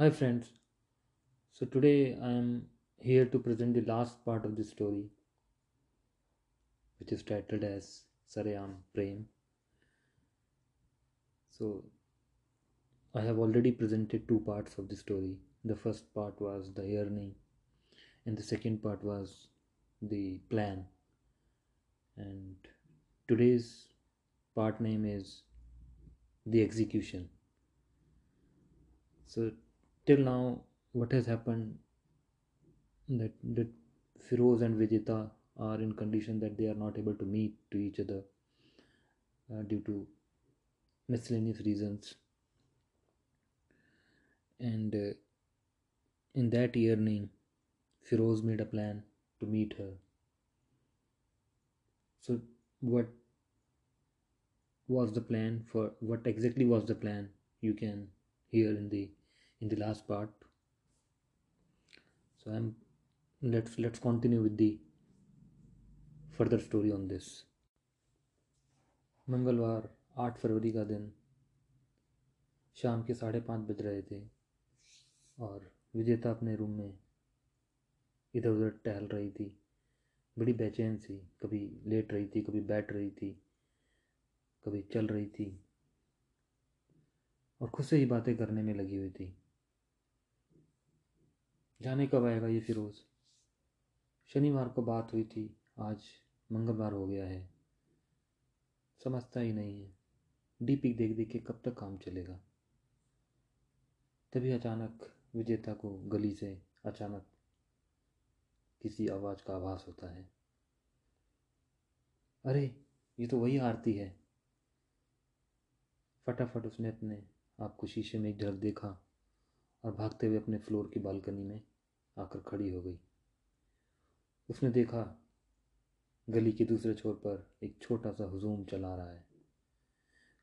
Hi, friends. So, today I am here to present the last part of the story, which is titled as Sarayam Prem. So, I have already presented two parts of the story. The first part was the yearning, and the second part was the plan. And today's part name is The Execution. So, till now what has happened that that Firoz and Vijita are in condition that they are not able to meet to each other uh, due to miscellaneous reasons. And uh, in that yearning Firoz made a plan to meet her. So what was the plan for what exactly was the plan you can hear in the in the last part. So i'm, let's let's continue with the further story on this. मंगलवार, आठ फरवरी का दिन। शाम के साढ़े पाँच बज रहे थे और विजेता अपने रूम में इधर उधर टहल रही थी। बड़ी बेचैन सी, कभी लेट रही थी, कभी बैठ रही थी, कभी चल रही थी। और खुद से ही बातें करने में लगी हुई थी। जाने कब आएगा ये फिरोज़? शनिवार को बात हुई थी, आज मंगलवार हो गया है। समझता ही नहीं है। डीपी देख देख के कब तक काम चलेगा? तभी अचानक विजेता को गली से अचानक किसी आवाज़ का आभास होता है। अरे, ये तो वही आरती है। फटाफट उसने अपने आप को शीशे में एक झलक देखा। और भागते हुए अपने फ्लोर की बालकनी में आकर खड़ी हो गई। उसने देखा, गली के दूसरे छोर पर एक छोटा सा हुजूम चला रहा है।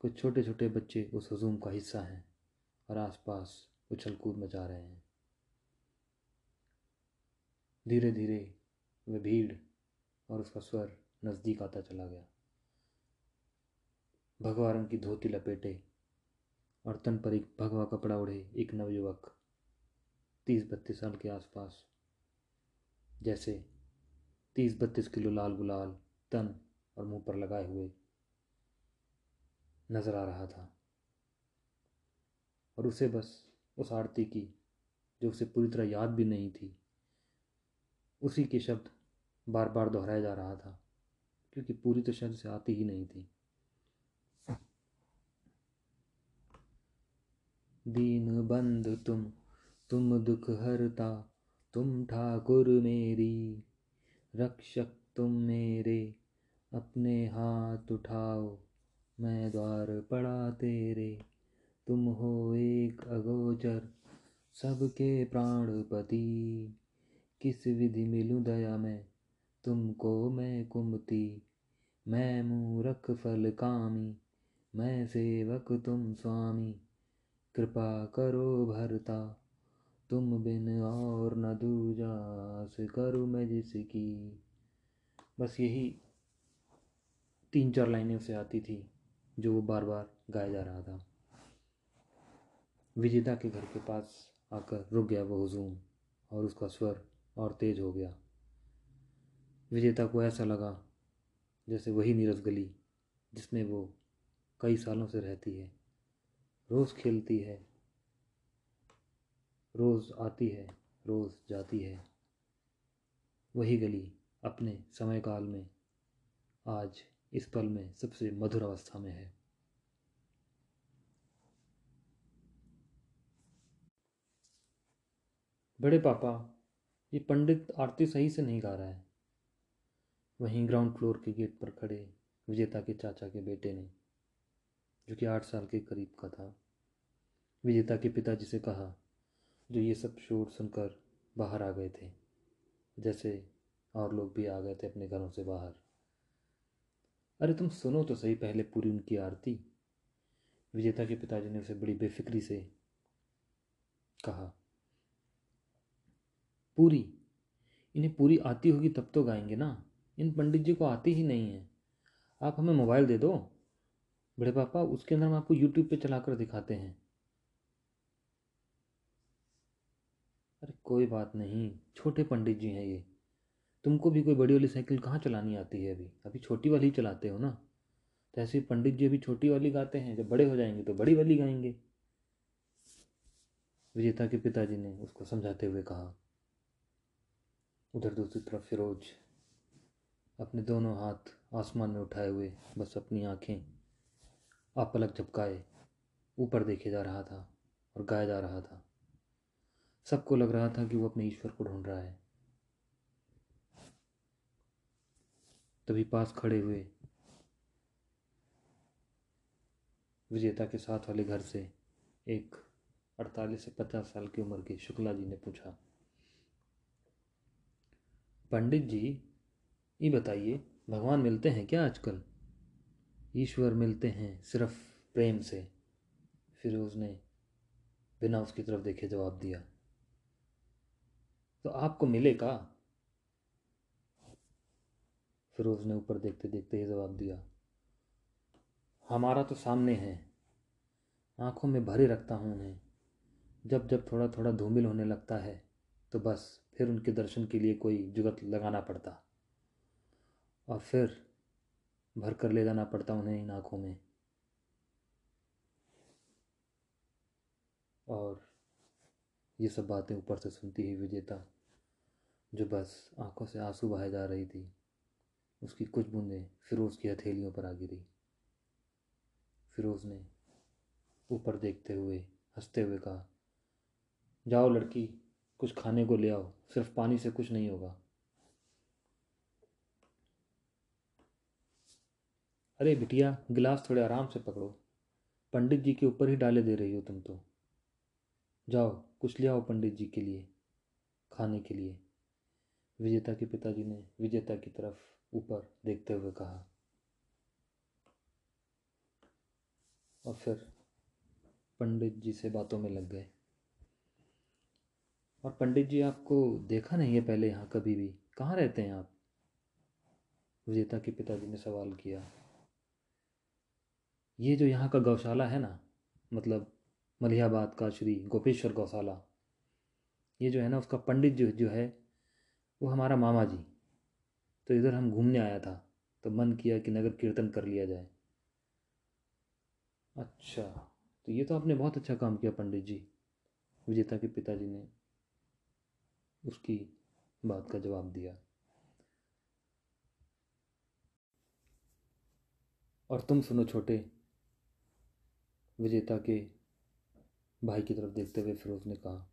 कुछ छोटे छोटे बच्चे उस हजूम का हिस्सा हैं और आसपास उछल कूद मचा रहे हैं। धीरे धीरे वह भीड़ और उसका स्वर नज़दीक आता चला गया। भगवा रंग की धोती लपेटे और तन पर एक भगवा कपड़ा ओढ़े एक नवयुवक तीस बत्तीस साल के आसपास। जैसे तीस बत्तीस किलो लाल गुलाल तन और मुँह पर लगाए हुए नज़र आ रहा था। और उसे बस उस आरती की, जो उसे पूरी तरह याद भी नहीं थी, उसी के शब्द बार बार दोहराया जा रहा था, क्योंकि पूरी तो शब्द से आती ही नहीं थी। दीन बंद तुम तुम दुख हरता, तुम ठाकुर मेरी। रक्षक तुम मेरे, अपने हाथ उठाओ, मैं द्वार पड़ा तेरे। तुम हो एक अगोचर, सबके प्राणपति। किस विधि मिलूँ दया में, तुमको मैं कुमती। मैं मूरख फल कामी, मैं सेवक तुम स्वामी। कृपा करो भरता। तुम बिन और न दूजा से करूँ मैं जिसकी। बस यही तीन चार लाइनें उसे आती थी, जो वो बार बार गाया जा रहा था। विजेता के घर के पास आकर रुक गया वो हुजूम, और उसका स्वर और तेज हो गया। विजेता को ऐसा लगा, जैसे वही नीरस गली, जिसमें वो कई सालों से रहती है। रोज़ खेलती है, रोज़ आती है, रोज़ जाती है। वही गली अपने समय काल में, आज इस पल में सबसे मधुर अवस्था में है। बड़े पापा, ये पंडित आरती सही से नहीं गा रहा है। वहीं ग्राउंड फ्लोर के गेट पर खड़े विजेता के चाचा के बेटे ने, जो कि आठ साल के करीब का था। विजेता के पिताजी से कहा, जो ये सब शोर सुनकर बाहर आ गए थे, जैसे और लोग भी आ गए थे अपने घरों से बाहर। अरे तुम सुनो तो सही, पहले पूरी उनकी आरती। विजेता के पिताजी ने उसे बड़ी बेफिक्री से कहा, पूरी, इन्हें पूरी आती होगी तब तो गाएँगे ना? इन पंडित जी को आती ही नहीं है। आप हमें मोबाइल दे दो। बड़े पापा, उसके अंदर हम आपको यूट्यूब पे चलाकर दिखाते हैं अरे कोई बात नहीं, छोटे पंडित जी हैं ये। तुमको भी कोई बड़ी वाली साइकिल कहाँ चलानी आती है अभी? अभी छोटी वाली ही चलाते हो ना? तो ऐसे पंडित जी अभी छोटी वाली गाते हैं, जब बड़े हो जाएँगे तो बड़ी वाली गाएँगे। विजेता के पिताजी ने उसको समझाते हुए कहा, उधर दूसरी तरफ़ फिरोज अपने दोनों हाथ आसमान में उठाए हुए, बस अपनी आँखें आप आपलक झपकाए, ऊपर देखे जा रहा था और गाया जा रहा था। सबको लग रहा था कि वो अपने ईश्वर को ढूंढ रहा है। तभी पास खड़े हुए विजेता के साथ वाले घर से एक अड़तालीस से पचास साल की उम्र के शुक्ला जी ने पूछा, पंडित जी, ये बताइए, भगवान मिलते हैं क्या आजकल? ईश्वर मिलते हैं सिर्फ़ प्रेम से। फिर उसने बिना उसकी तरफ़ देखे जवाब दिया तो आपको मिलेगा। फिरोज ने ऊपर देखते देखते ही जवाब दिया, हमारा तो सामने है। आँखों में भरे रखता हूँ उन्हें। जब जब थोड़ा थोड़ा धूमिल होने लगता है तो बस फिर उनके दर्शन के लिए कोई जुगत लगाना पड़ता। और फिर भर कर ले जाना पड़ता उन्हें इन आँखों में। और ये सब बातें ऊपर से सुनती ही विजेता, जो बस आँखों से आँसू बहाए जा रही थी, उसकी कुछ बूंदें फिरोज़ की हथेलियों पर आ गिरी। फिरोज़ ने ऊपर देखते हुए, हँसते हुए कहा, जाओ लड़की, कुछ खाने को ले आओ, सिर्फ़ पानी से कुछ नहीं होगा। अरे बिटिया, गिलास थोड़े आराम से पकड़ो, पंडित जी के ऊपर ही डाले दे रही हो तुम तो। जाओ, कुछ ले आओ पंडित जी के लिए, खाने के लिए। विजेता के पिताजी ने विजेता की तरफ़ ऊपर देखते हुए कहा। और फिर पंडित जी से बातों में लग गए। और पंडित जी, आपको देखा नहीं है पहले यहाँ कभी भी? कहाँ रहते हैं आप? विजेता के पिताजी ने सवाल किया। ये जो यहाँ का गौशाला है ना मतलब मलिहाबाद का श्री गोपेश्वर गौशाला। ये जो है ना, उसका पंडित जो जो है, वो हमारा मामा जी। तो इधर हम घूमने आया था तो मन किया कि नगर कीर्तन कर लिया जाए। अच्छा तो ये तो आपने बहुत अच्छा काम किया पंडित जी, विजेता के पिताजी ने उसकी बात का जवाब दिया। और तुम सुनो छोटे, विजेता के भाई की तरफ़ देखते हुए फिरोज ने कहा,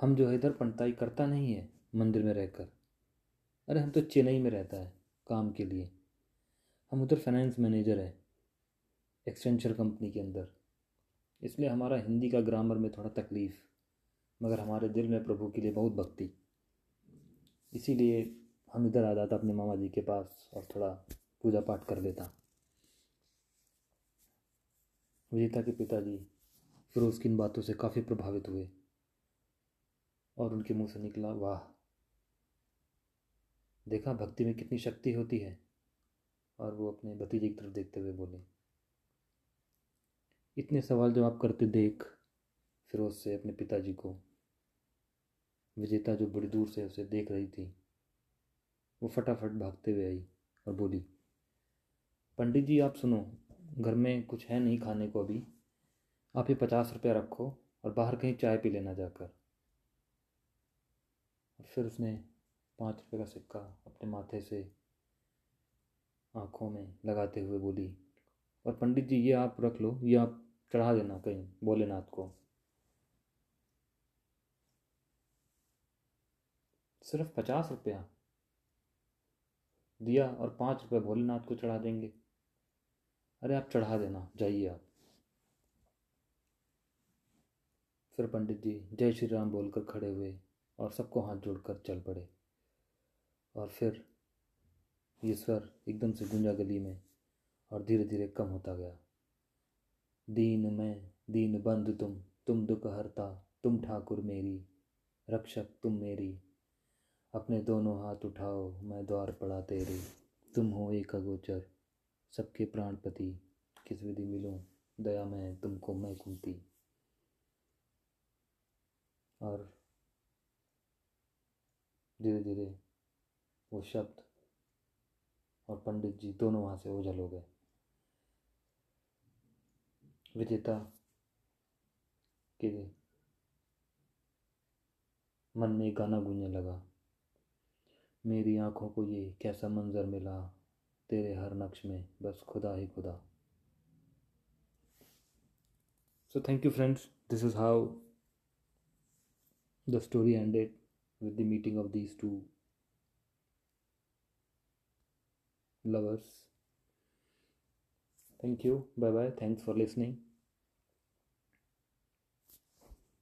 हम जो है इधर पंडिताई करता नहीं है मंदिर में रहकर। अरे, हम तो चेन्नई में रहता है काम के लिए। हम उधर फाइनेंस मैनेजर है एक्सटेंशर कंपनी के अंदर। इसलिए हमारा हिंदी का ग्रामर में थोड़ा तकलीफ़, मगर हमारे दिल में प्रभु के लिए बहुत भक्ति। इसीलिए हम इधर आ जाता, अपने मामा जी के पास, और थोड़ा पूजा पाठ कर लेता। विजेता के पिताजी फिरोज़ की इन बातों से काफ़ी प्रभावित हुए। और उनके मुँह से निकला, वाह, देखा भक्ति में कितनी शक्ति होती है। और वो अपने भतीजे की तरफ़ देखते हुए बोले, इतने सवाल जवाब करते देख फिरोज से अपने पिताजी को, विजेता जो बड़ी दूर से उसे देख रही थी, वो फटाफट भागते हुए आई और बोली, पंडित जी, आप सुनो, घर में कुछ है नहीं खाने को अभी। आप ये पचास रुपया रखो और बाहर कहीं चाय पी लेना जाकर। फिर उसने पाँच रुपये का सिक्का अपने माथे से आँखों में लगाते हुए बोली, और पंडित जी, ये आप रख लो, ये आप चढ़ा देना कहीं भोलेनाथ को। सिर्फ़ पचास रुपया दिया और पाँच रुपये भोलेनाथ को चढ़ा देंगे। अरे, आप चढ़ा देना, जाइए आप। फिर पंडित जी जय श्री राम बोलकर खड़े हुए और सबको हाथ जोड़कर चल पड़े। और फिर ये स्वर एकदम से गुंजा गली में और धीरे धीरे कम होता गया। दीन मैं, दीन बंद तुम तुम दुख हरता, तुम ठाकुर मेरी, रक्षक तुम मेरी। अपने दोनों हाथ उठाओ, मैं द्वार पड़ा तेरे। तुम हो एक अगोचर, सबके प्राणपति। किस विधि मिलूं, दया मैं, तुमको मैं कुंती और धीरे धीरे वो शब्द और पंडित जी दोनों वहाँ से ओझल हो गए। विजेता के मन में गाना गूंजने लगा, मेरी आँखों को ये कैसा मंजर मिला, तेरे हर नक्श में बस खुदा ही खुदा। So thank you friends this is how the story ended with the meeting of these two lovers. Thank you. Bye bye. Thanks for listening.